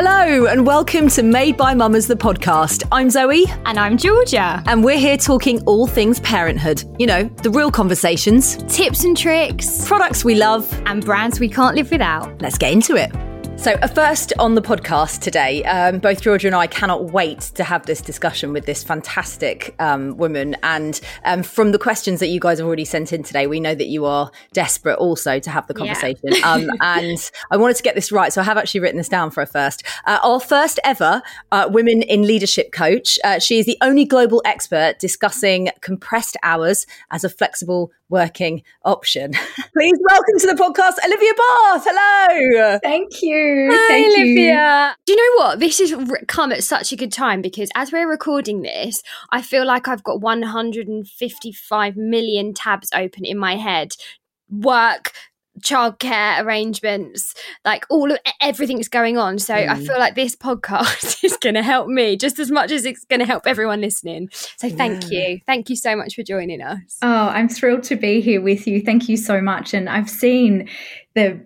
Hello, and welcome to Made by Mamas, the podcast. I'm Zoe. And I'm Georgia. And we're here talking all things parenthood. You know, the real conversations, Tips and tricks, products we love. and brands we can't live without. Let's get into it. So, a first on the podcast today, um, both Georgia and I cannot wait to have this discussion with this fantastic um, woman. And um, from the questions that you guys have already sent in today, we know that you are desperate also to have the Yeah. conversation. Um, and I wanted to get this right. So, I have actually written this down for a first. Uh, our first ever uh, Women in Leadership coach. Uh, she is the only global expert discussing compressed hours as a flexible working option. Please welcome to the podcast, Olivia Barth. Hello. Thank you. Hi, Thank you. Olivia. Do you know what? This has come at such a good time because as we're recording this, I feel like I've got 155 million tabs open in my head. Work, childcare arrangements, like all of everything's going on. So I mm. feel like this podcast is going to help me just as much as it's going to help everyone listening. So thank you. Thank you so much for joining us. Oh, I'm thrilled to be here with you. Thank you so much. And I've seen the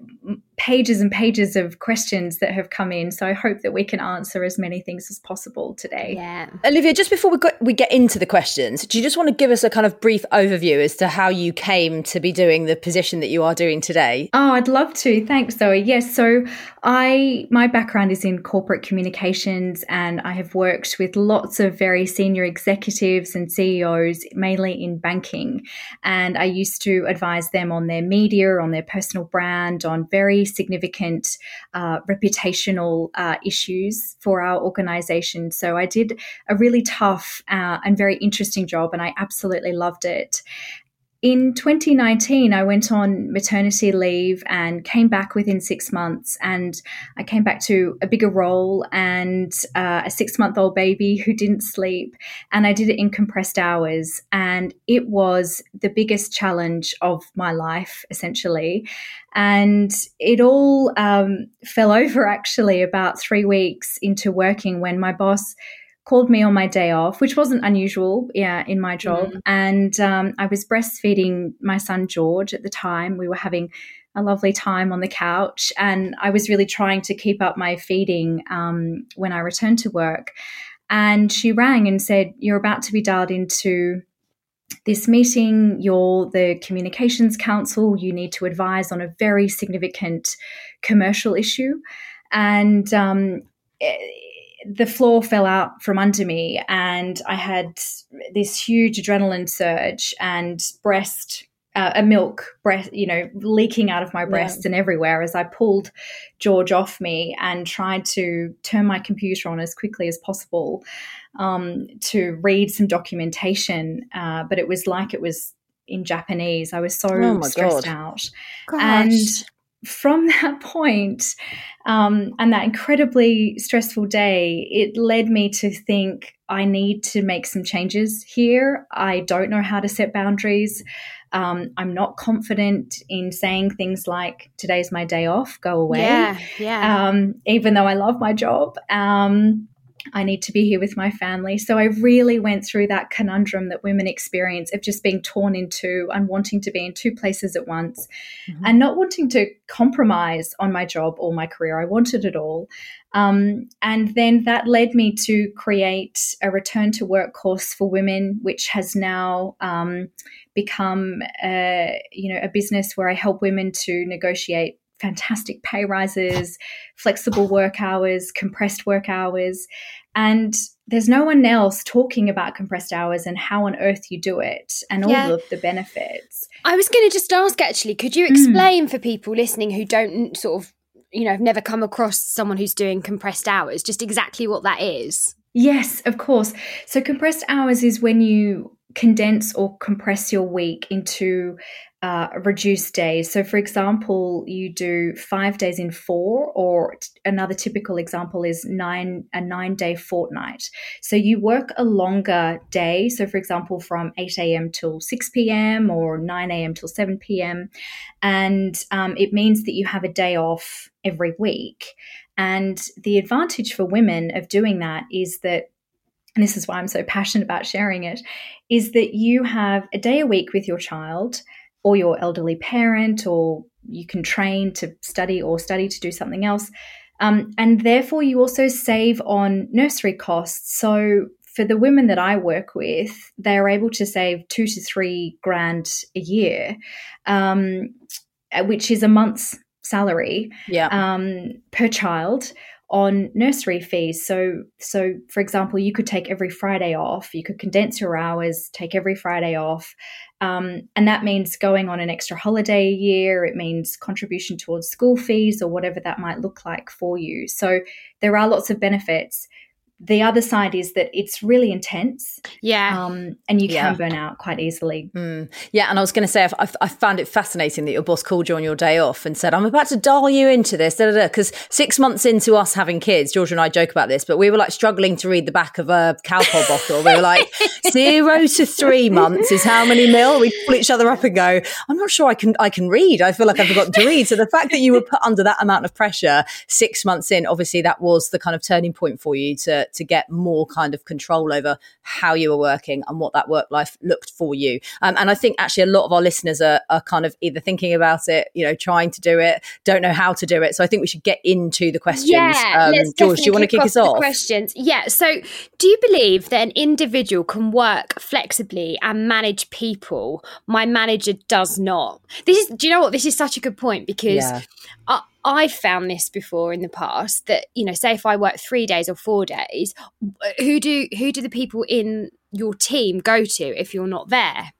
pages and pages of questions that have come in. So I hope that we can answer as many things as possible today. Yeah. Olivia, just before we, go, we get into the questions, do you just want to give us a kind of brief overview as to how you came to be doing the position that you are doing today? Oh, I'd love to. Thanks, Zoe. Yes, so I my background is in corporate communications and I have worked with lots of very senior executives and CEOs mainly in banking and I used to advise them on their media, on their personal brand, on very significant uh, reputational uh, issues for our organization. So I did a really tough uh, and very interesting job and I absolutely loved it. In 2019, I went on maternity leave and came back within six months. And I came back to a bigger role and uh, a six month old baby who didn't sleep. And I did it in compressed hours. And it was the biggest challenge of my life, essentially. And it all um, fell over actually about three weeks into working when my boss called me on my day off, which wasn't unusual yeah, in my job. And um, I was breastfeeding my son George at the time. We were having a lovely time on the couch, and I was really trying to keep up my feeding um, when I returned to work. And she rang and said, You're about to be dialed into this meeting. You're the communications counsel. You need to advise on a very significant commercial issue. And um, the floor fell out from under me and I had this huge adrenaline surge and breast uh, a milk breast you know leaking out of my breasts and everywhere as I pulled George off me and tried to turn my computer on as quickly as possible um, to read some documentation uh, but it was like it was in Japanese. I was so Oh stressed God. out. And from that point um, and that incredibly stressful day, it led me to think I need to make some changes here. I don't know how to set boundaries. Um, I'm not confident in saying things like, today's my day off, go away. Yeah. Yeah. Um, even though I love my job. Um, I need to be here with my family. So I really went through that conundrum that women experience of just being torn into and wanting to be in two places at once mm-hmm. and not wanting to compromise on my job or my career. I wanted it all. Um, and then that led me to create a return to work course for women, which has now um, become, a, you know, a business where I help women to negotiate fantastic pay rises, flexible work hours, compressed work hours. And there's no one else talking about compressed hours and how on earth you do it and all of the benefits. I was going to just ask actually, could you mm. explain mm. for people listening who don't sort of, you know, have never come across someone who's doing compressed hours, just exactly what that is? Yes, of course. So compressed hours is when you condense or compress your week into uh, reduced days. So, for example, you do five days in four, or t- another typical example is nine a nine day fortnight. So you work a longer day. So, for example, from eight a.m. till six p.m. or nine a.m. till seven p.m. And um, it means that you have a day off every week. And the advantage for women of doing that is that and this is why I'm so passionate about sharing it, is that you have a day a week with your child or your elderly parent, or you can train to study or study to do something else. Um, and therefore, you also save on nursery costs. So, for the women that I work with, they are able to save two to three grand a year, um, which is a month's salary yeah. um, per child on nursery fees. So, so for example, you could take every Friday off. You could condense your hours, take every Friday off, um, and that means going on an extra holiday a year. It means contribution towards school fees or whatever that might look like for you. So there are lots of benefits the other side is that it's really intense. Yeah. Um, and you can yeah. burn out quite easily. Mm. Yeah. And I was going to say, I, I, found it fascinating that your boss called you on your day off and said, I'm about to dial you into this. Because six months into us having kids, Georgia and I joke about this, but we were like struggling to read the back of a Calpol bottle. We were like, zero to three months is how many mil? We pull each other up and go, I'm not sure I can, I can read. I feel like I've forgotten to read. So the fact that you were put under that amount of pressure six months in, obviously that was the kind of turning point for you to, to get more kind of control over how you were working and what that work life looked for you. Um, and I think actually a lot of our listeners are, are kind of either thinking about it, you know, trying to do it, don't know how to do it. So I think we should get into the questions. Yeah, um, George, do you want to kick us off? Questions. Yeah. So do you believe that an individual can work flexibly and manage people? My manager does not. This is, do you know what? This is such a good point because yeah. I've found this before in the past that you know, say if I work three days or four days, who do who do the people in your team go to if you're not there?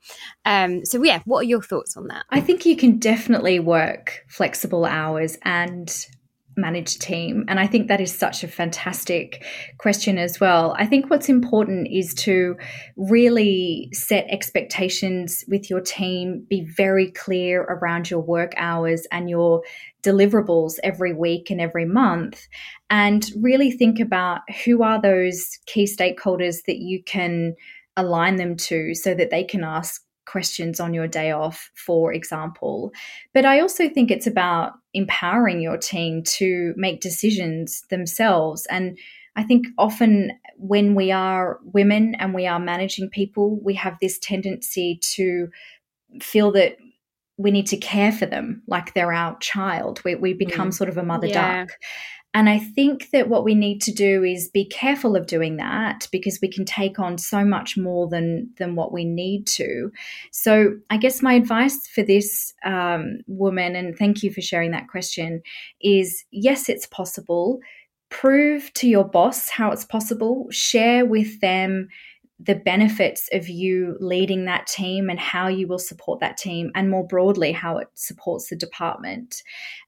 Um, so yeah, what are your thoughts on that? I think you can definitely work flexible hours and manage team? And I think that is such a fantastic question as well. I think what's important is to really set expectations with your team, be very clear around your work hours and your deliverables every week and every month, and really think about who are those key stakeholders that you can align them to so that they can ask questions on your day off, for example. But I also think it's about empowering your team to make decisions themselves. And I think often when we are women and we are managing people, we have this tendency to feel that we need to care for them like they're our child. We, we become mm. sort of a mother yeah. duck. And I think that what we need to do is be careful of doing that because we can take on so much more than than what we need to. So I guess my advice for this um, woman, and thank you for sharing that question, is yes, it's possible. Prove to your boss how it's possible. Share with them the benefits of you leading that team and how you will support that team, and more broadly, how it supports the department,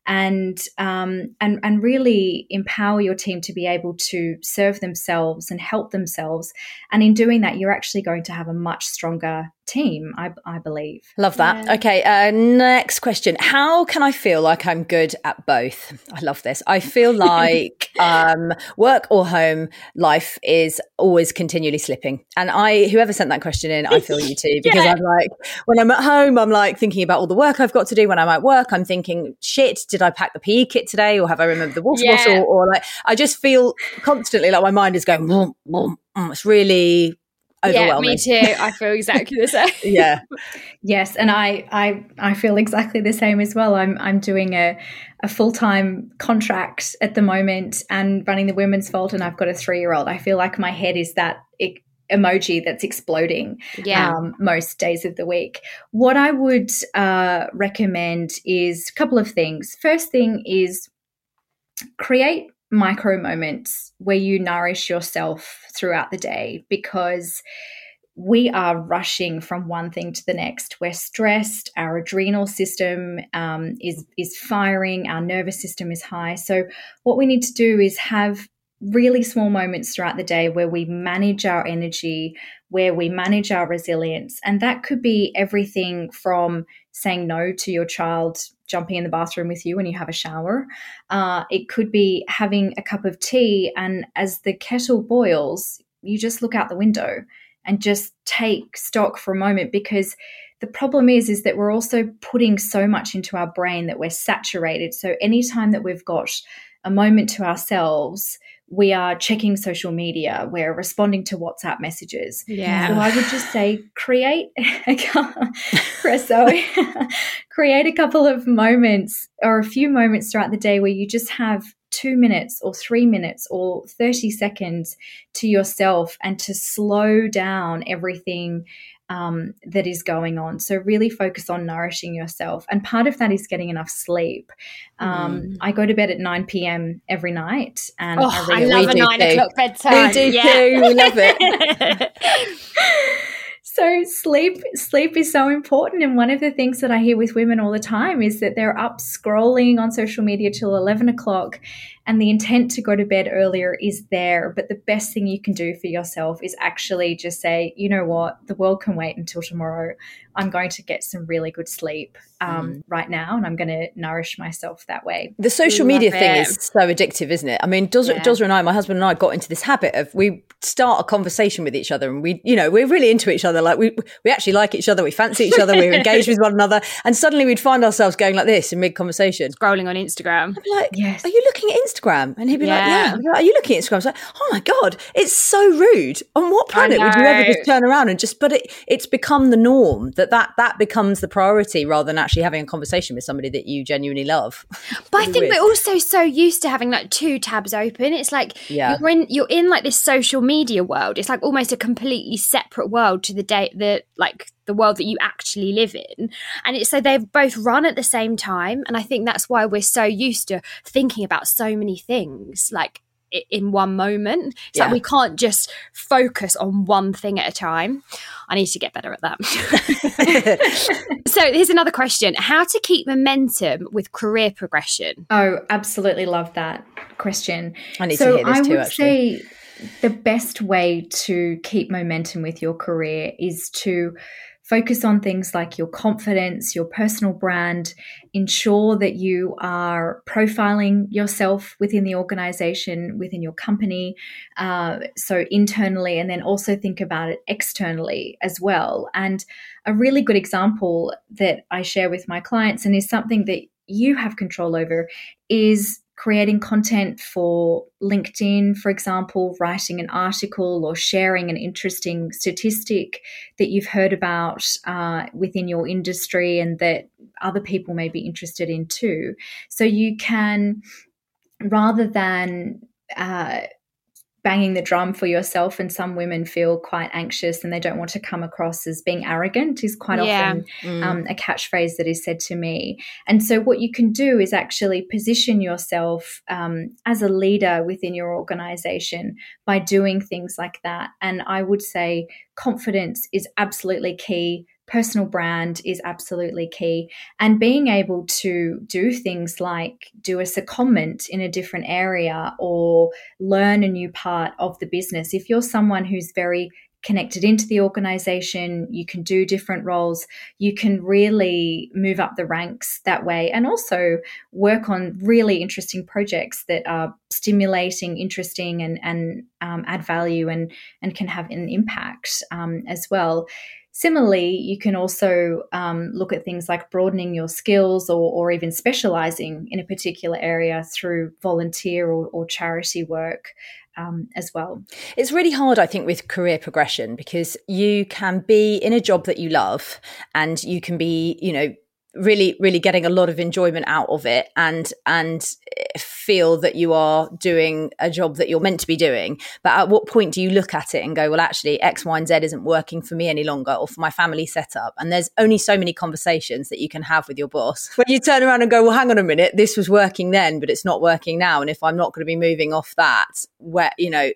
and um, and and really empower your team to be able to serve themselves and help themselves. And in doing that, you're actually going to have a much stronger team, I, I believe. Love that. Yeah. Okay, uh, next question. How can I feel like I'm good at both? I love this. I feel like um, work or home life is always continually slipping. And And I, whoever sent that question in, I feel you too because yeah. I'm like, when I'm at home, I'm like thinking about all the work I've got to do. When I'm at work, I'm thinking, shit, did I pack the PE kit today, or have I remembered the water yeah. bottle, or like I just feel constantly like my mind is going. Boom, boom, it's really overwhelming. yeah, me too. I feel exactly the same. yeah. Yes, and I, I I feel exactly the same as well. I'm I'm doing a a full time contract at the moment and running the Women's Vault, and I've got a three year old. I feel like my head is that emoji that's exploding yeah. um, most days of the week. What I would uh, recommend is a couple of things. First thing is create micro moments where you nourish yourself throughout the day because we are rushing from one thing to the next. We're stressed. Our adrenal system um, is is firing. Our nervous system is high. So what we need to do is have really small moments throughout the day where we manage our energy, where we manage our resilience, and that could be everything from saying no to your child jumping in the bathroom with you when you have a shower. Uh, it could be having a cup of tea, and as the kettle boils, you just look out the window and just take stock for a moment because the problem is is that we're also putting so much into our brain that we're saturated so anytime that we've got a moment to ourselves we are checking social media, we're responding to WhatsApp messages. Yeah. So I would just say create a so create a couple of moments or a few moments throughout the day where you just have two minutes or three minutes or 30 seconds to yourself and to slow down everything um, that is going on. So, really focus on nourishing yourself. And part of that is getting enough sleep. Um, mm. I go to bed at 9 p.m. every night. And oh, I, really, I love a nine too. o'clock bedtime. We do yeah. too. We love it. so sleep sleep is so important and one of the things that i hear with women all the time is that they're up scrolling on social media till 11 o'clock and the intent to go to bed earlier is there. But the best thing you can do for yourself is actually just say, you know what, the world can wait until tomorrow. I'm going to get some really good sleep um, mm. right now, and I'm going to nourish myself that way. The social media thing is so addictive, isn't it? I mean, Dozra, yeah. and I, my husband and I, got into this habit of we start a conversation with each other, and we, you know, we're really into each other. Like we, we actually like each other, we fancy each other, we're engaged with one another, and suddenly we'd find ourselves going like this in mid conversation, scrolling on Instagram. I'm like, yes. are you looking at Instagram? And he'd be yeah. like, yeah. Are you looking at Instagram? I was like, oh my God, it's so rude. On what planet would you ever just turn around and just, but it, it's become the norm that, that that becomes the priority rather than actually having a conversation with somebody that you genuinely love. But I think weird. we're also so used to having like two tabs open. It's like yeah. you're in you're in like this social media world. It's like almost a completely separate world to the day the like the world that you actually live in. And it's so they've both run at the same time. And I think that's why we're so used to thinking about so many things like in one moment. It's yeah. like we can't just focus on one thing at a time. I need to get better at that. so here's another question How to keep momentum with career progression? Oh, absolutely love that question. I need so to hear this I too, would actually. Say the best way to keep momentum with your career is to Focus on things like your confidence, your personal brand. Ensure that you are profiling yourself within the organization, within your company. Uh, so, internally, and then also think about it externally as well. And a really good example that I share with my clients and is something that you have control over is creating content for LinkedIn, for example, writing an article or sharing an interesting statistic that you've heard about uh, within your industry and that other people may be interested in too. So you can, rather than uh, banging the drum for yourself and some women feel quite anxious and they don't want to come across as being arrogant is quite yeah. often mm. um, a catchphrase that is said to me and so what you can do is actually position yourself um, as a leader within your organization by doing things like that and i would say confidence is absolutely key personal brand is absolutely key. And being able to do things like do a secondment in a different area or learn a new part of the business. If you're someone who's very connected into the organization. You can do different roles. You can really move up the ranks that way and also work on really interesting projects that are stimulating, interesting, and, and um, add value and, and can have an impact um, as well. Similarly, you can also um, look at things like broadening your skills or, or, even specializing in a particular area through volunteer or, or charity work um, as well. It's really hard, I think, with career progression because you can be in a job that you love and you can be, you know, really really getting a lot of enjoyment out of it and and feel that you are doing a job that you're meant to be doing. But at what point do you look at it and go well actually x y and z isn't working for me any longer or for my family setup? And there's only so many conversations that you can have with your boss. When you turn around and go well hang on a minute. This was working then but it's not working now. And if i'm not going to be moving off that where you know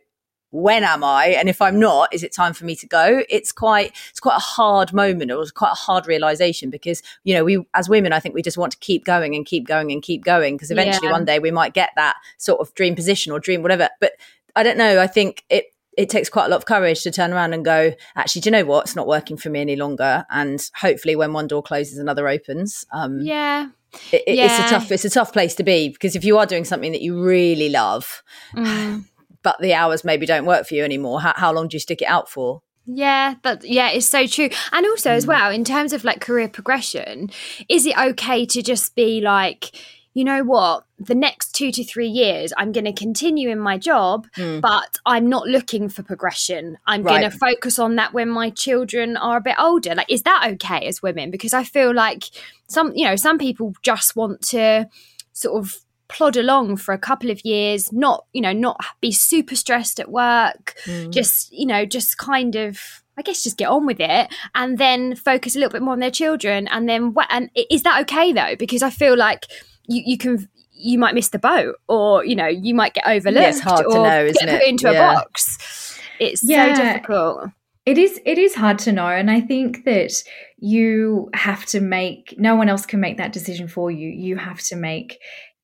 when am I? And if I'm not, is it time for me to go? It's quite, it's quite a hard moment. It was quite a hard realization because, you know, we, as women, I think we just want to keep going and keep going and keep going because eventually yeah. one day we might get that sort of dream position or dream, whatever. But I don't know. I think it, it takes quite a lot of courage to turn around and go, actually, do you know what? It's not working for me any longer. And hopefully when one door closes, another opens. Um, yeah. It, yeah. It's a tough, it's a tough place to be because if you are doing something that you really love, mm but the hours maybe don't work for you anymore. How, how long do you stick it out for? Yeah, but yeah, it's so true. And also, as well, in terms of like career progression, is it okay to just be like, you know what, the next two to three years, I'm going to continue in my job, mm. but I'm not looking for progression. I'm right. going to focus on that when my children are a bit older. Like, is that okay as women? Because I feel like some, you know, some people just want to sort of plod along for a couple of years not you know not be super stressed at work mm. just you know just kind of I guess just get on with it and then focus a little bit more on their children and then what and is that okay though because I feel like you, you can you might miss the boat or you know you might get overlooked yeah, it's hard to know isn't get it put into yeah. a box it's yeah. so difficult it is it is hard to know and I think that you have to make no one else can make that decision for you you have to make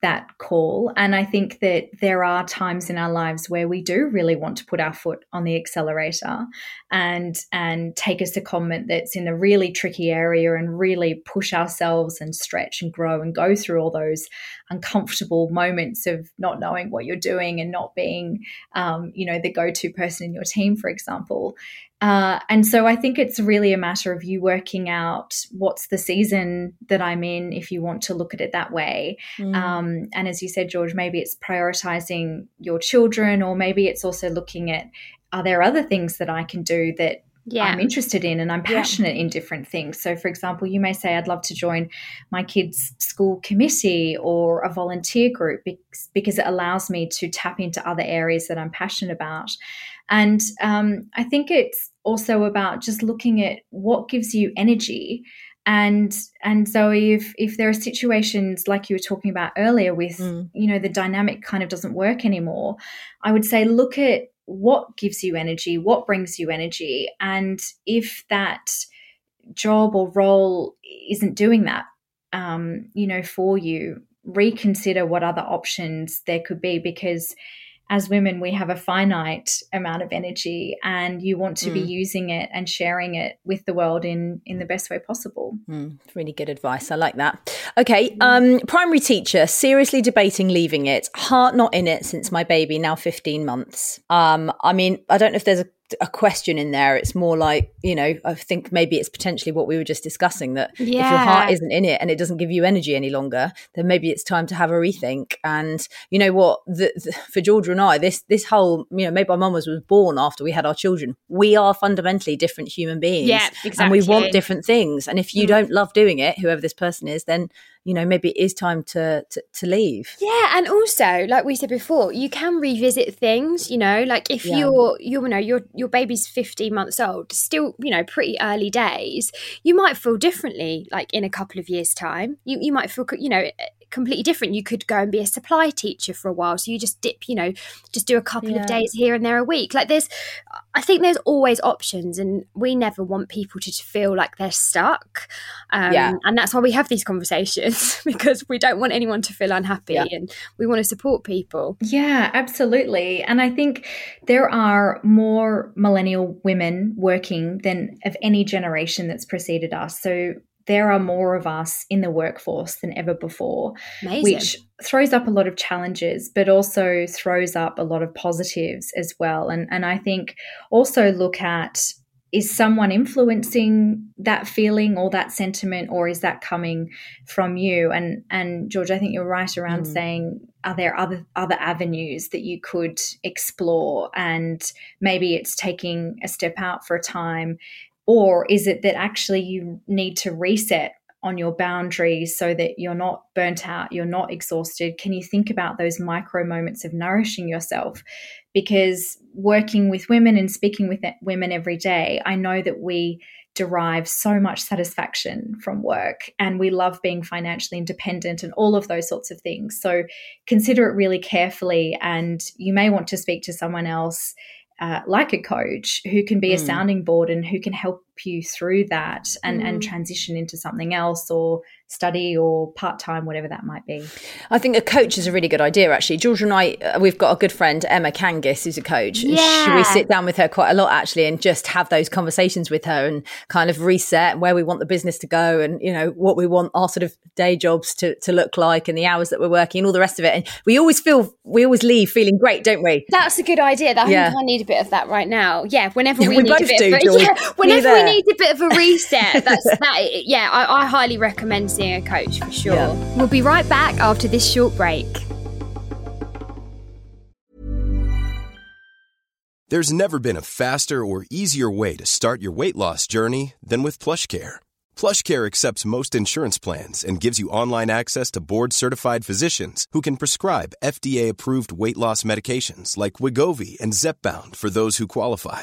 that call. And I think that there are times in our lives where we do really want to put our foot on the accelerator and and take a secondment that's in a really tricky area and really push ourselves and stretch and grow and go through all those uncomfortable moments of not knowing what you're doing and not being um, you know the go-to person in your team for example uh, and so I think it's really a matter of you working out what's the season that I'm in, if you want to look at it that way. Mm. Um, and as you said, George, maybe it's prioritizing your children, or maybe it's also looking at are there other things that I can do that yeah. I'm interested in and I'm passionate yeah. in different things. So, for example, you may say, I'd love to join my kids' school committee or a volunteer group because, it allows me to tap into other areas that I'm passionate about. And um, I think it's also about just looking at what gives you energy and and so if if there are situations like you were talking about earlier with mm. you know the dynamic kind of doesn't work anymore i would say look at what gives you energy what brings you energy and if that job or role isn't doing that um, you know for you reconsider what other options there could be because as women, we have a finite amount of energy and you want to mm. be using it and sharing it with the world in, in the best way possible. Mm, really good advice. I like that. Okay. Mm. Um, primary teacher, seriously debating leaving it. Heart not in it since my baby, now 15 months. Um, I mean, I don't know if there's a a question in there. It's more like, you know, I think maybe it's potentially what we were just discussing that yeah. if your heart isn't in it and it doesn't give you energy any longer, then maybe it's time to have a rethink. And you know what, the, the, for Georgia and I, this this whole, you know, maybe my mum was, was born after we had our children. We are fundamentally different human beings. Yeah, exactly. And we want different things. And if you mm. don't love doing it, whoever this person is, then you know maybe it is time to, to, to leave yeah and also like we said before you can revisit things you know like if yeah. you're you know your your baby's 15 months old still you know pretty early days you might feel differently like in a couple of years time you you might feel you know completely different. You could go and be a supply teacher for a while. So you just dip, you know, just do a couple yeah. of days here and there a week. Like there's, I think there's always options, and we never want people to feel like they're stuck. Um, yeah. And that's why we have these conversations because we don't want anyone to feel unhappy yeah. and we want to support people. Yeah, absolutely. And I think there are more more millennial women working than of any generation that's preceded us. So there are more of us in the workforce than ever before, Amazing. which throws up a lot of challenges, but also throws up a lot of positives as well. And and I think also look at is someone influencing that feeling or that sentiment or is that coming from you and and george i think you're right around mm. saying are there other other avenues that you could explore and maybe it's taking a step out for a time or is it that actually you need to reset on your boundaries so that you're not burnt out, you're not exhausted? Can you think about those micro moments of nourishing yourself? Because working with women and speaking with women every day, I know that we derive so much satisfaction from work and we love being financially independent and all of those sorts of things. So consider it really carefully and you may want to speak to someone else uh, like a coach who can be mm. a sounding board and who can help you through that and, mm. and transition into something else or study or part time, whatever that might be. I think a coach is a really good idea, actually. George and I, uh, we've got a good friend, Emma Kangis, who's a coach. Yeah. We sit down with her quite a lot, actually, and just have those conversations with her and kind of reset where we want the business to go and, you know, what we want our sort of day jobs to, to look like and the hours that we're working and all the rest of it. And we always feel, we always leave feeling great, don't we? That's a good idea. That yeah. I, I need a bit of that right now. Yeah. Whenever we, we need a bit do, of, yeah, whenever we need a bit of a reset, that's that. Yeah. I, I highly recommend seeing a coach for sure. Yeah. We'll be right back after this short break. There's never been a faster or easier way to start your weight loss journey than with PlushCare. PlushCare accepts most insurance plans and gives you online access to board-certified physicians who can prescribe FDA-approved weight loss medications like Wegovy and Zepbound for those who qualify.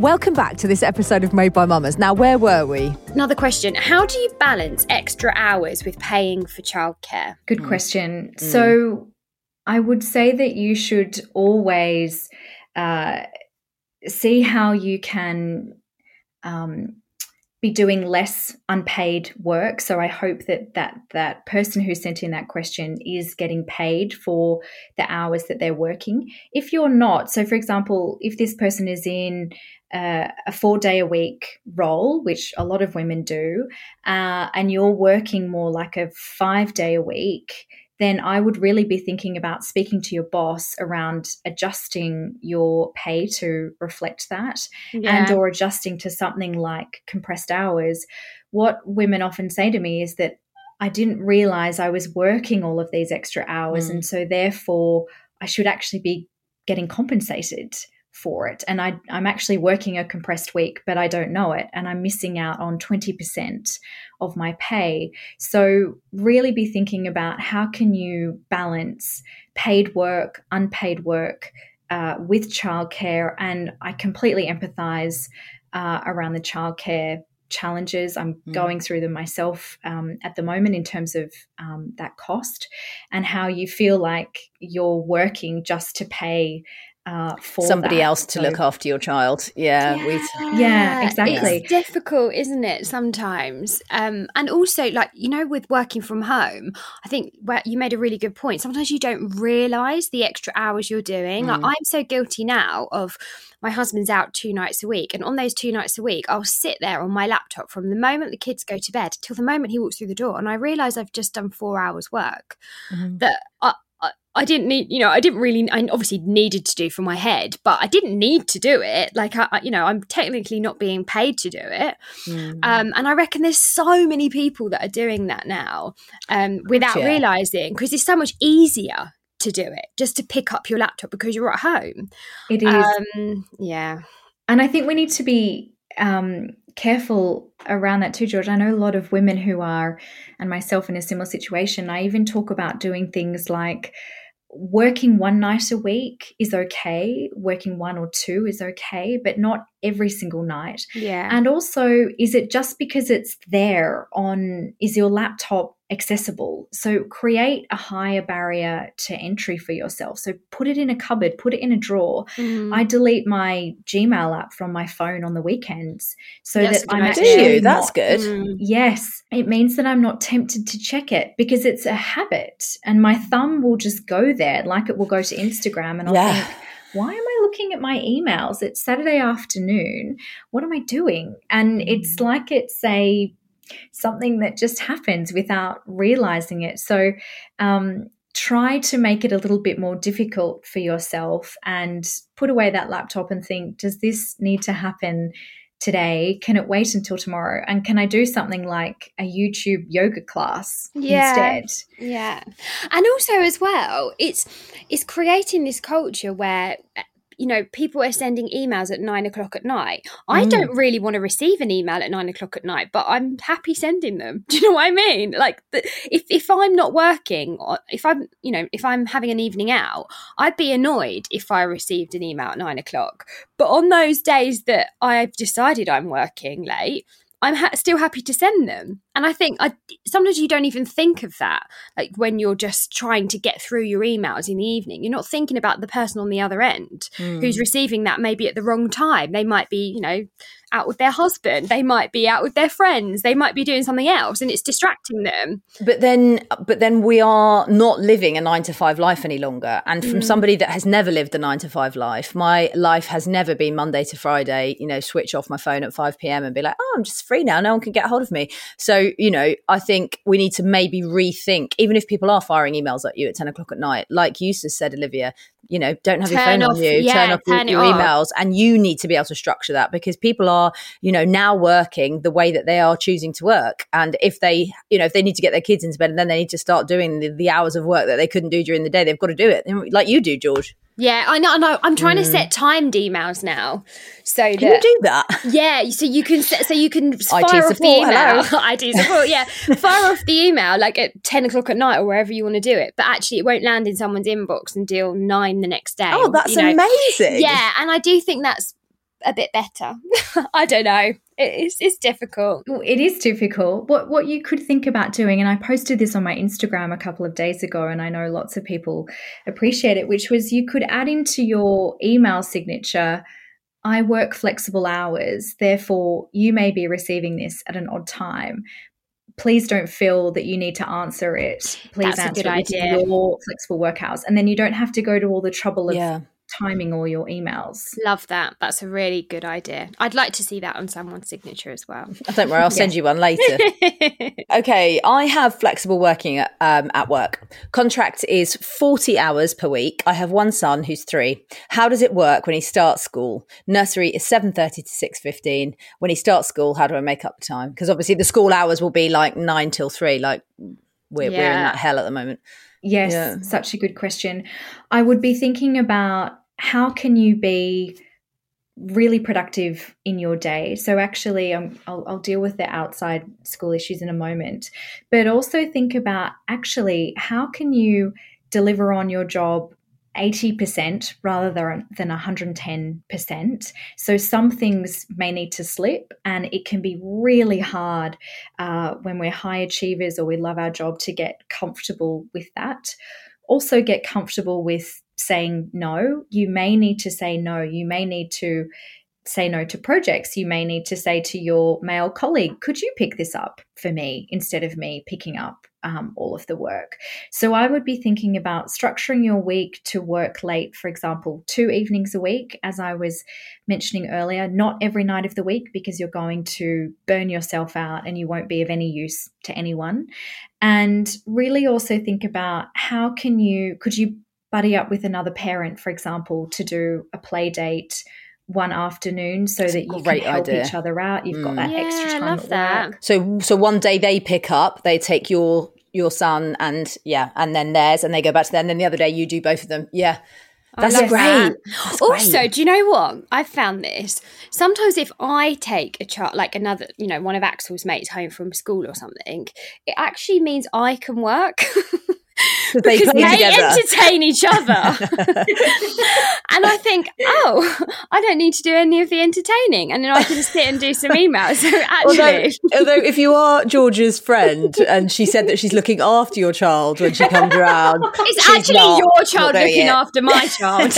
Welcome back to this episode of Made by Mamas. Now, where were we? Another question How do you balance extra hours with paying for childcare? Good mm. question. Mm. So, I would say that you should always uh, see how you can um, be doing less unpaid work. So I hope that that that person who sent in that question is getting paid for the hours that they're working. If you're not, so for example, if this person is in uh, a four day a week role, which a lot of women do, uh, and you're working more like a five day a week, then I would really be thinking about speaking to your boss around adjusting your pay to reflect that yeah. and or adjusting to something like compressed hours. What women often say to me is that I didn't realize I was working all of these extra hours mm. and so therefore I should actually be getting compensated for it. And I, am actually working a compressed week, but I don't know it. And I'm missing out on 20% of my pay. So, really be thinking about how can you balance paid work, unpaid work uh, with childcare. And I completely empathize uh, around the childcare challenges. I'm mm. going through them myself um, at the moment in terms of um, that cost and how you feel like you're working just to pay uh, for somebody that. else to so, look after your child. Yeah, yeah, yeah, exactly. It's difficult, isn't it? Sometimes, um, and also like you know, with working from home, I think where you made a really good point. Sometimes you don't realize the extra hours you're doing. Mm. Like, I'm so guilty now of my husband's out two nights a week, and on those two nights a week, I'll sit there on my laptop from the moment the kids go to bed till the moment he walks through the door, and I realize I've just done four hours work. Mm-hmm. That I, I didn't need, you know, I didn't really, I obviously needed to do for my head, but I didn't need to do it. Like, I, you know, I'm technically not being paid to do it. Mm. Um, and I reckon there's so many people that are doing that now um, without yeah. realizing because it's so much easier to do it just to pick up your laptop because you're at home. It is. Um, yeah. And I think we need to be um, careful around that too, George. I know a lot of women who are, and myself in a similar situation, I even talk about doing things like, working one night a week is okay, working one or two is okay, but not every single night. Yeah. And also, is it just because it's there on, is your laptop accessible? So create a higher barrier to entry for yourself. So put it in a cupboard, put it in a drawer. Mm. I delete my Gmail app from my phone on the weekends so that I'm actually. That's good. Mm. Yes. It means that I'm not tempted to check it because it's a habit and my thumb will just go there, like it will go to Instagram and I'll yeah. think, why am I looking at my emails? It's Saturday afternoon. What am I doing? And it's mm. like it's a something that just happens without realizing it. So, um, try to make it a little bit more difficult for yourself and put away that laptop and think, does this need to happen today? Can it wait until tomorrow? And can I do something like a YouTube yoga class yeah. instead? Yeah. And also as well, it's it's creating this culture where you know, people are sending emails at nine o'clock at night. I mm. don't really want to receive an email at nine o'clock at night, but I'm happy sending them. Do you know what I mean? Like, if if I'm not working, or if I'm, you know, if I'm having an evening out, I'd be annoyed if I received an email at nine o'clock. But on those days that I've decided I'm working late, I'm ha- still happy to send them. And I think I, sometimes you don't even think of that. Like when you're just trying to get through your emails in the evening, you're not thinking about the person on the other end mm. who's receiving that maybe at the wrong time. They might be, you know, out with their husband. They might be out with their friends. They might be doing something else and it's distracting them. But then but then we are not living a 9 to 5 life any longer. And from mm. somebody that has never lived a 9 to 5 life my life has never been monday to friday you know switch off my phone at 5 p.m and be like oh i'm just free now. No one can get hold of me. So you know i think we need to maybe rethink even if people are firing emails at you at 10 o'clock at night like you said olivia you know don't have turn your phone off, on you yeah, turn off turn your, your emails and you need to be able to structure that because people are you know now working the way that they are choosing to work. And if they you know if they need to get their kids into bed and then they need to start doing the, the hours of work that they couldn't do during the day they've got to do it. Like you do george yeah, I know. I know. I'm trying mm. to set timed emails now, so can that, you do that? Yeah, so you can set, so you can fire IT off support, the email. IT support, yeah, fire off the email like at ten o'clock at night or wherever you want to do it. But actually, it won't land in someone's inbox until nine the next day. Oh, that's you know. amazing! Yeah, and I do think that's a bit better. I don't know. It's, it's difficult. It is difficult. What what you could think about doing, and I posted this on my Instagram a couple of days ago, and I know lots of people appreciate it. Which was you could add into your email signature. I work flexible hours, therefore you may be receiving this at an odd time. Please don't feel that you need to answer it. Please That's answer it your flexible work hours, and then you don't have to go to all the trouble of yeah timing all your emails. Love that. That's a really good idea. I'd like to see that on someone's signature as well. Don't worry, I'll send you one later. okay, I have flexible working um, at work. Contract is 40 hours per week. I have one son who's three. How does it work when he starts school? Nursery is 7.30 to 6.15. When he starts school, how do I make up the time? Because obviously the school hours will be like 9 till 3, like we're, yeah. we're in that hell at the moment. Yes, yeah. such a good question. I would be thinking about how can you be really productive in your day. So actually, um, I'll, I'll deal with the outside school issues in a moment, but also think about actually how can you deliver on your job 80% rather than, than 110%. So some things may need to slip, and it can be really hard uh, when we're high achievers or we love our job to get comfortable with that. Also, get comfortable with saying no. You may need to say no. You may need to say no to projects. You may need to say to your male colleague, could you pick this up for me instead of me picking up um, all of the work? So I would be thinking about structuring your week to work late, for example, two evenings a week, as I was mentioning earlier, not every night of the week because you're going to burn yourself out and you won't be of any use to anyone. And really also think about how can you, could you buddy up with another parent, for example, to do a play date one afternoon so that you great can help idea. each other out. You've got Mm. that Yeah, extra I time love at that. work. So so one day they pick up, they take your your son and yeah, and then theirs, and they go back to them. And then the other day you do both of them. Yeah, that's great. that. That's Also, great. do you know what? I've found this. Sometimes if I take a child, like another, you know, one of Axel's mates home from school or something, it actually means I can work. They because they together. entertain each other. and I think, oh, I don't need to do any of the entertaining. And then I can sit and do some emails. So actually, although, if you are Georgia's friend and she said that she's looking after your child when she comes around, it's actually not- your child looking after my child.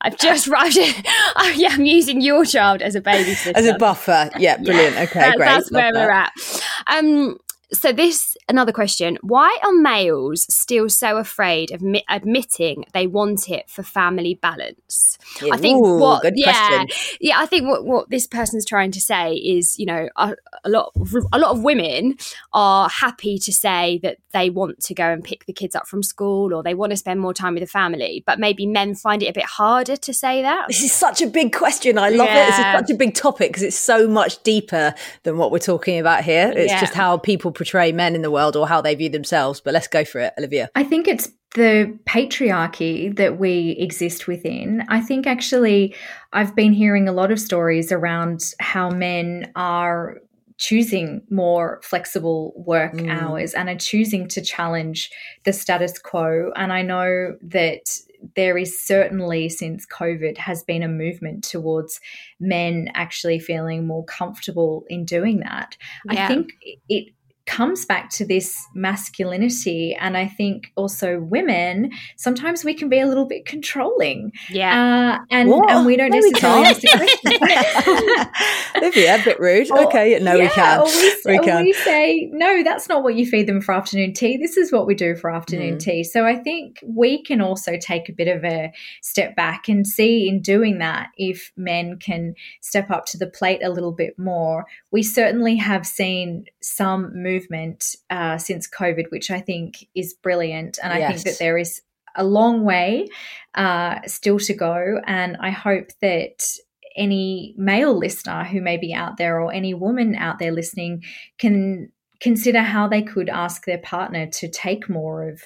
I've just rushed it. Oh, yeah, I'm using your child as a babysitter. as a buffer. Yeah, brilliant. Okay, That- great. That's Love where that. we're at. Um, so this another question: Why are males still so afraid of mi- admitting they want it for family balance? I think Ooh, what, good yeah, question. yeah, I think what, what this person's trying to say is, you know, a, a lot, of, a lot of women are happy to say that they want to go and pick the kids up from school or they want to spend more time with the family, but maybe men find it a bit harder to say that. This is such a big question. I love it. This is such a big topic because it's so much deeper than what we're talking about here. It's Yeah. just how people portray men in the world or how they view themselves. But let's go for it, Olivia. I think it's the patriarchy that we exist within. I think actually, I've been hearing a lot of stories around how men are choosing more flexible work Mm. hours and are choosing to challenge the status quo. And I know that there is certainly since COVID has been a movement towards men actually feeling more comfortable in doing that. Yeah. I think it comes back to this masculinity and i think also women sometimes we can be a little bit controlling Yeah. uh, and What? and we don't necessarily can't. ask the question Olivia, a bit rude. Or- okay, no, we yeah, can. Or we, We or can. we say, no, that's not what you feed them for afternoon tea. This is what we do for afternoon Mm. tea. So I think we can also take a bit of a step back and see in doing that if men can step up to the plate a little bit more. We certainly have seen some movement uh, since COVID, which I think is brilliant. And I think that there is a long way uh, still to go. And I hope that any male listener who may be out there or any woman out there listening can consider how they could ask their partner to take more of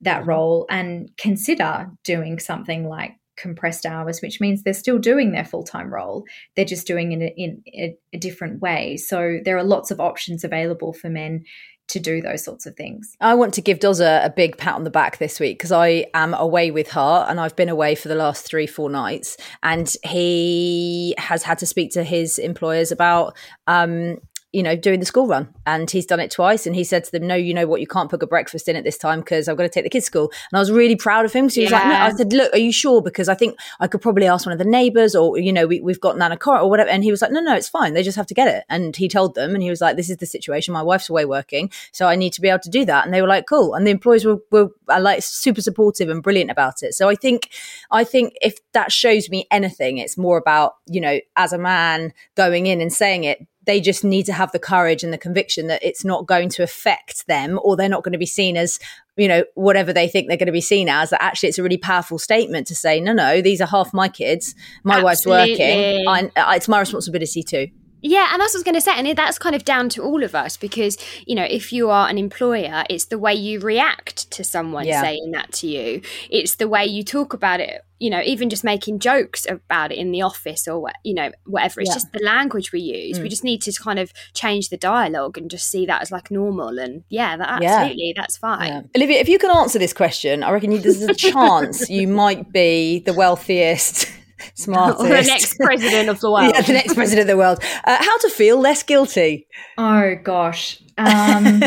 that role and consider doing something like compressed hours which means they're still doing their full-time role. They're just doing it in, a, a different way. So there are lots of options available for men to do those sorts of things. I want to give Doza a big pat on the back this week because I am away with her and I've been away for the last three, four nights. And he has had to speak to his employers about, um, you know, doing the school run. And he's done it twice. And he said to them, No, you know what? You can't put a breakfast in at this time because I've got to take the kids to school. And I was really proud of him because he was like, No, I said, Look, are you sure? Because I think I could probably ask one of the neighbors or, you know, we, we've got Nana Cora or whatever. And he was like, No, no, it's fine. They just have to get it. And he told them, and he was like, This is the situation. My wife's away working. So I need to be able to do that. And they were like, Cool. And the employees were, were like super supportive and brilliant about it. So I think, I think if that shows me anything, it's more about, you know, as a man going in and saying it, they just need to have the courage and the conviction that it's not going to affect them or they're not going to be seen as you know whatever they think they're going to be seen as that actually it's a really powerful statement to say no no these are half my kids my wife's working Absolutely. I, uh, it's my responsibility too Yeah, and that's what I was going to say. And that's kind of down to all of us because, you know, if you are an employer, it's the way you react to someone Yeah. saying that to you. It's the way you talk about it, you know, even just making jokes about it in the office or, you know, whatever. It's Yeah. just the language we use. We Mm. just need to kind of change the dialogue and just see that as like normal. And yeah, that Yeah. absolutely, that's fine. Yeah. Olivia, if you can answer this question, I reckon you, there's a chance you might be the wealthiest, smartest, Or the next president of the world. yeah, the next president of the world. Uh, how to feel less guilty? Oh gosh. Um,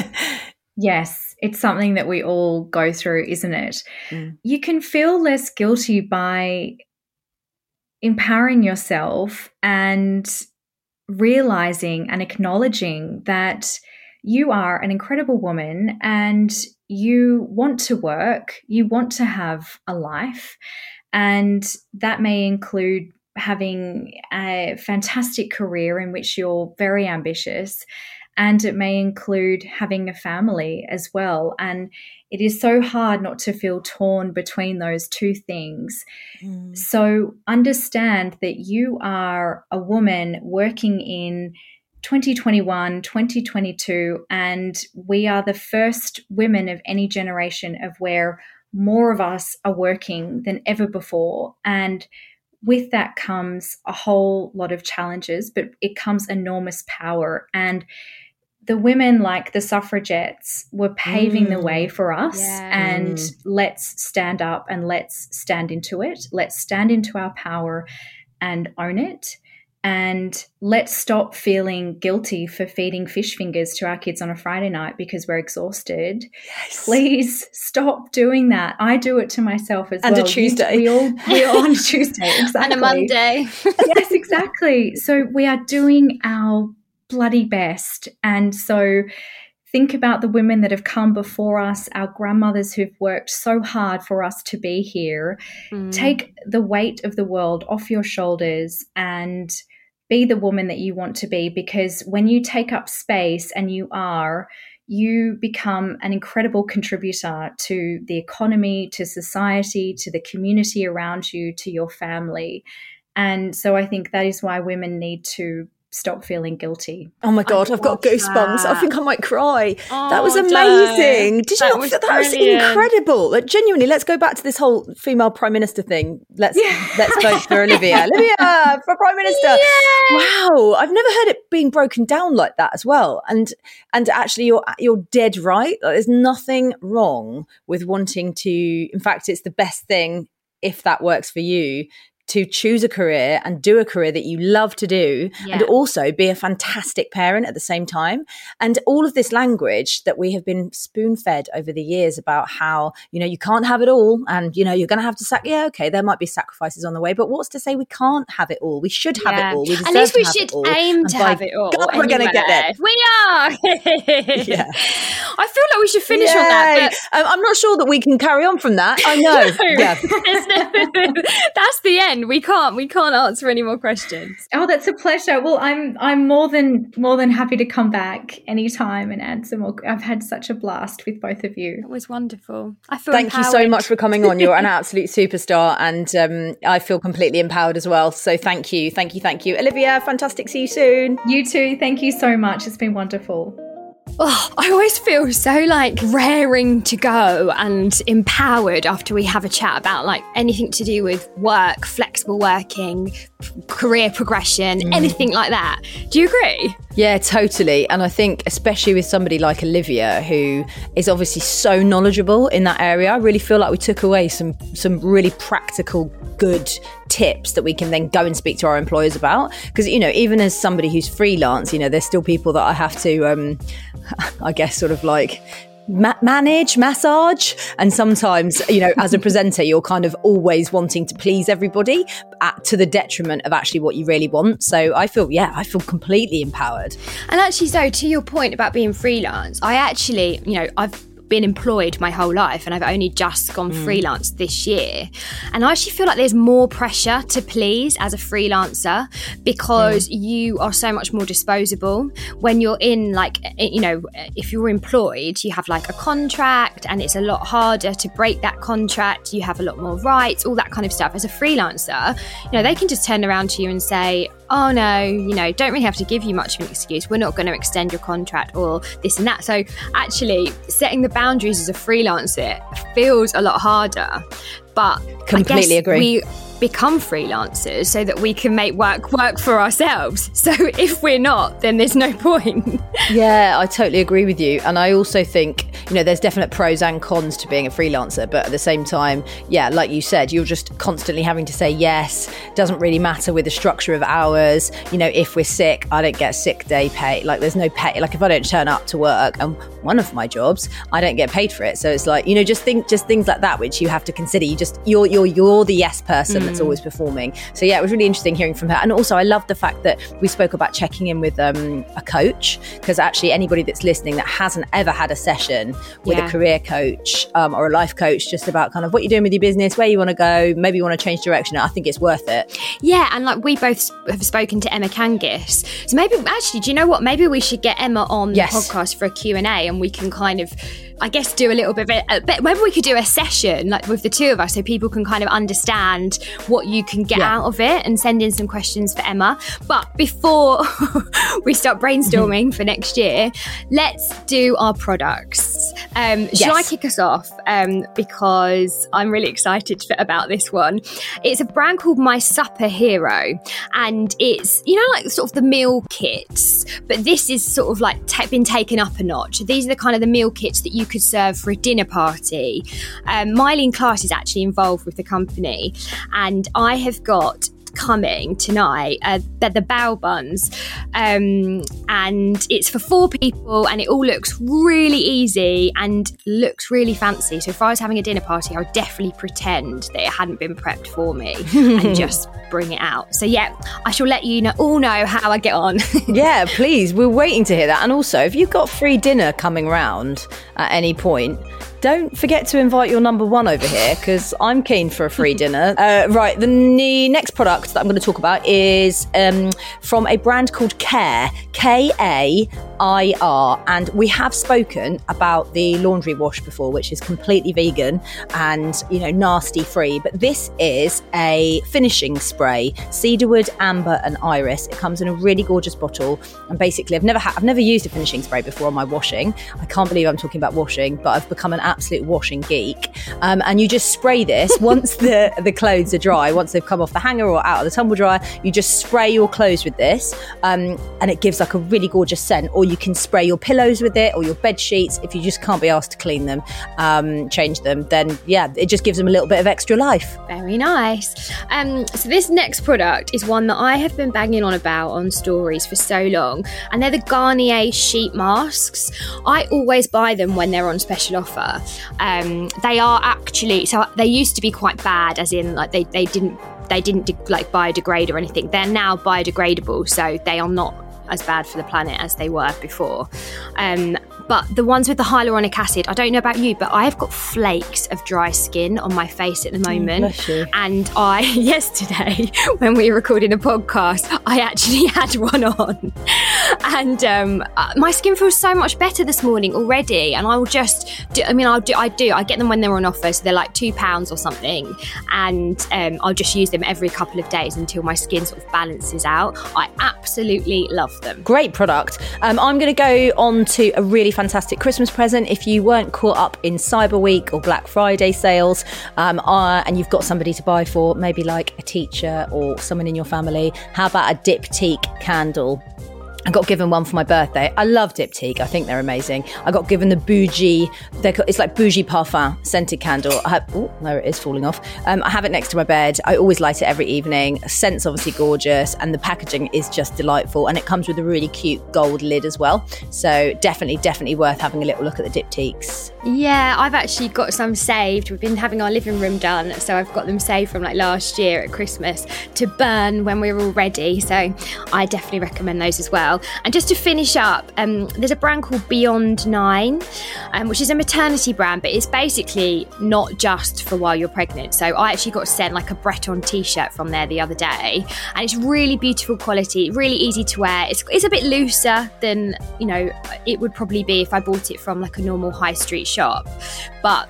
yes, it's something that we all go through, isn't it? Mm. You can feel less guilty by empowering yourself and realizing and acknowledging that you are an incredible woman and you want to work, you want to have a life, and that may include having a fantastic career in which you're very ambitious and it may include having a family as well. And it is so hard not to feel torn between those two things. Mm. So understand that you are a woman working in 2021, 2022, and we are the first women of any generation of where more of us are working than ever before. And with that comes a whole lot of challenges, but it comes enormous power. And the women, like the suffragettes, were paving mm. the way for us. Yeah. And let's stand up and let's stand into it. Let's stand into our power and own it. And let's stop feeling guilty for feeding fish fingers to our kids on a Friday night because we're exhausted. Yes. Please stop doing that. I do it to myself as and well. And a Tuesday. We all, we all on a Tuesday. Exactly. and a Monday. yes, exactly. So we are doing our bloody best. And so think about the women that have come before us, our grandmothers who've worked so hard for us to be here. Mm. Take the weight of the world off your shoulders and be the woman that you want to be because when you take up space and you are, you become an incredible contributor to the economy, to society, to the community around you, to your family. And so I think that is why women need to stop feeling guilty. Oh my god, I've got goosebumps. That. I think I might cry. Oh, that was oh, amazing. Did that you not? that was incredible. Like, genuinely, let's go back to this whole female prime minister thing. Let's yeah. let's vote for Olivia. Olivia for prime minister. Yeah. Wow, I've never heard it being broken down like that as well. And and actually, you're you're dead right. Like, there's nothing wrong with wanting to. In fact, it's the best thing if that works for you to choose a career and do a career that you love to do yeah. and also be a fantastic parent at the same time. And all of this language that we have been spoon fed over the years about how you know you can't have it all and you know you're going to have to sack yeah okay there might be sacrifices on the way but what's to say we can't have it all? We should have yeah. it all. We at least we should aim to have it all God, we're going to get there. We are. Yeah. I feel like we should finish Yay. on that but... um, I'm not sure that we can carry on from that. I know. No. yeah. That's the end we can't we can't answer any more questions. Oh, that's a pleasure. Well, I'm I'm more than more than happy to come back anytime and add some more. I've had such a blast with both of you. It was wonderful. I feel Thank empowered. you so much for coming on. You're an absolute superstar and um, I feel completely empowered as well. So thank you. Thank you. Thank you. Olivia, fantastic. See you soon. You too. Thank you so much. It's been wonderful. Oh, I always feel so like raring to go and empowered after we have a chat about like anything to do with work, flexible working, career progression, mm. anything like that. Do you agree? Yeah, totally. And I think, especially with somebody like Olivia, who is obviously so knowledgeable in that area, I really feel like we took away some some really practical, good tips that we can then go and speak to our employers about. Because you know, even as somebody who's freelance, you know, there's still people that I have to, um, I guess, sort of like ma- manage, massage. And sometimes, you know, as a presenter, you're kind of always wanting to please everybody at, to the detriment of actually what you really want. So I feel, yeah, I feel completely empowered. And actually, so to your point about being freelance, I actually, you know, I've been employed my whole life and I've only just gone mm. freelance this year. And I actually feel like there's more pressure to please as a freelancer because mm. you are so much more disposable. When you're in, like, eh, you know, if you're employed, you have like a contract and it's a lot harder to break that contract. You have a lot more rights, all that kind of stuff. As a freelancer, you know, they can just turn around to you and say, oh no, you know, don't really have to give you much of an excuse. We're not going to extend your contract or this and that. So actually, setting the boundaries as a freelancer feels a lot harder. But completely agree. We become freelancers so that we can make work work for ourselves. So if we're not, then there's no point. yeah, I totally agree with you. And I also think, you know, there's definite pros and cons to being a freelancer. But at the same time, yeah, like you said, you're just constantly having to say yes. Doesn't really matter with the structure of hours. You know, if we're sick, I don't get sick day pay. Like there's no pay. Like if I don't turn up to work and one of my jobs, I don't get paid for it. So it's like, you know, just think just things like that which you have to consider. You just you're you're you're the yes person. Mm that's always performing. So yeah, it was really interesting hearing from her. And also, I love the fact that we spoke about checking in with um, a coach because actually, anybody that's listening that hasn't ever had a session with Yeah. a career coach um, or a life coach, just about kind of what you're doing with your business, where you want to go, maybe you want to change direction. I think it's worth it. Yeah, and like we both have spoken to Emma Kangis. So maybe actually, do you know what? Maybe we should get Emma on Yes. the podcast for a Q&A and we can kind of I guess do a little bit of it. a bit maybe we could do a session like with the two of us so people can kind of understand what you can get Yeah. out of it and send in some questions for Emma. But before we start brainstorming for next year, let's do our products. Um, Shall I kick us off? Um, because I'm really excited for, about this one. It's a brand called My Supper Hero, and it's you know like sort of the meal kits, but this is sort of like been taken up a notch. These are the kind of the meal kits that you could serve for a dinner party. Um, Myleene Klass is actually involved with the company, and I have got coming tonight. Uh, they're the bao buns, um, and it's for four people, and it all looks really easy and looks really fancy. So if I was having a dinner party, I would definitely pretend that it hadn't been prepped for me and just bring it out. So yeah, I shall let you know, all know how I get on. yeah, please. We're waiting to hear that. And also, if you've got free dinner coming round at any point, don't forget to invite your number one over here because I'm keen for a free dinner. Uh, right, the ne- next product that I'm going to talk about is um, from a brand called Kair, K A I R. And we have spoken about the laundry wash before, which is completely vegan and, you know, nasty free. But this is a finishing spray, cedarwood, amber, and iris. It comes in a really gorgeous bottle. And basically, I've never had, I've never used a finishing spray before on my washing. I can't believe I'm talking about washing, but I've become an absolute washing geek. Um, and you just spray this once the the clothes are dry, once they've come off the hanger or out of the tumble dryer. You just spray your clothes with this, um, and it gives like a really gorgeous scent. Or you can spray your pillows with it, or your bed sheets if you just can't be asked to clean them, um, change them. Then yeah, it just gives them a little bit of extra life. Very nice. Um, so this next product is one that I have been banging on about on stories for so long, and they're the Garnier sheet masks. I always buy them when they're on special offer. Um, they are actually so they used to be quite bad, as in like they they didn't they didn't de- like biodegrade or anything. They're now biodegradable, so they are not as bad for the planet as they were before. Um, but the ones with the hyaluronic acid, I don't know about you, but I've got flakes of dry skin on my face at the moment. bless you. And I, yesterday, when we were recording a podcast, I actually had one on. And um, uh, my skin feels so much better this morning already. And I will just, do, I mean, I'll do, I do, I get them when they're on offer. So they're like two pounds or something. And um, I'll just use them every couple of days until my skin sort of balances out. I absolutely love them. Great product. Um, I'm going to go on to a really fantastic Christmas present. If you weren't caught up in Cyber Week or Black Friday sales, um, uh, and you've got somebody to buy for, maybe like a teacher or someone in your family, how about a diptyque candle? I got given one for my birthday. I love Diptyque. I think they're amazing. I got given the bougie. It's like bougie parfum scented candle. I have, oh, there it is falling off. Um, I have it next to my bed. I always light it every evening. Scent's obviously gorgeous, and the packaging is just delightful. And it comes with a really cute gold lid as well. So definitely, definitely worth having a little look at the Diptyques. Yeah, I've actually got some saved. We've been having our living room done, so I've got them saved from like last year at Christmas to burn when we're all ready. So I definitely recommend those as well. And just to finish up, um, there's a brand called Beyond Nine, um, which is a maternity brand, but it's basically not just for while you're pregnant. So I actually got sent like a Breton t-shirt from there the other day, and it's really beautiful quality, really easy to wear. It's, it's a bit looser than you know it would probably be if I bought it from like a normal high street shop, but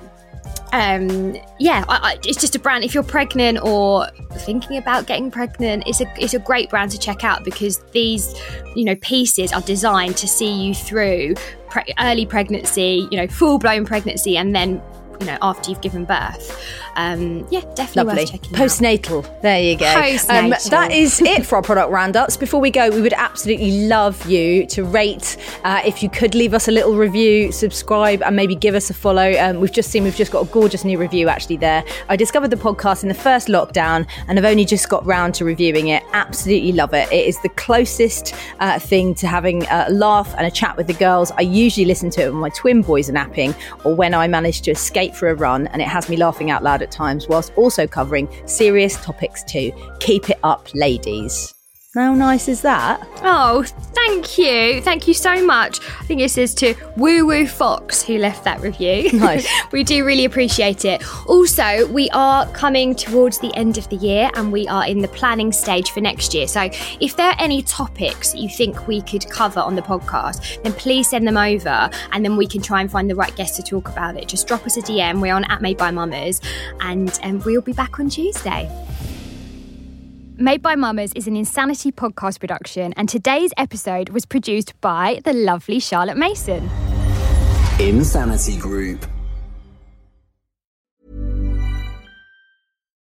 um yeah I, I, it's just a brand. If you're pregnant or thinking about getting pregnant it's a it's a great brand to check out because these you know pieces are designed to see you through pre- early pregnancy you know full blown pregnancy and then you know after you've given birth um yeah definitely Lovely. worth checking out Postnatal. There you go. Um, Postnatal. that is it for our product roundups. Before we go, we would absolutely love you to rate. Uh, if you could leave us a little review, subscribe, and maybe give us a follow. Um, we've just seen we've just got a gorgeous new review actually there. I discovered the podcast in the first lockdown and I've only just got round to reviewing it. Absolutely love it. It is the closest uh, thing to having a laugh and a chat with the girls. I usually listen to it when my twin boys are napping or when I manage to escape mate for a run, and it has me laughing out loud at times, whilst also covering serious topics too. Keep it up, ladies. How nice is that? Oh, thank you. Thank you so much. I think this is to Woo Woo Fox who left that review. Nice. we do really appreciate it. Also, we are coming towards the end of the year and we are in the planning stage for next year. So, if there are any topics you think we could cover on the podcast, then please send them over and then we can try and find the right guest to talk about it. Just drop us a DM. We're on at Made by Mummers and um, we'll be back on Tuesday. Made by Mummers is an Insanity podcast production, and today's episode was produced by the lovely Charlotte Mason. Insanity Group.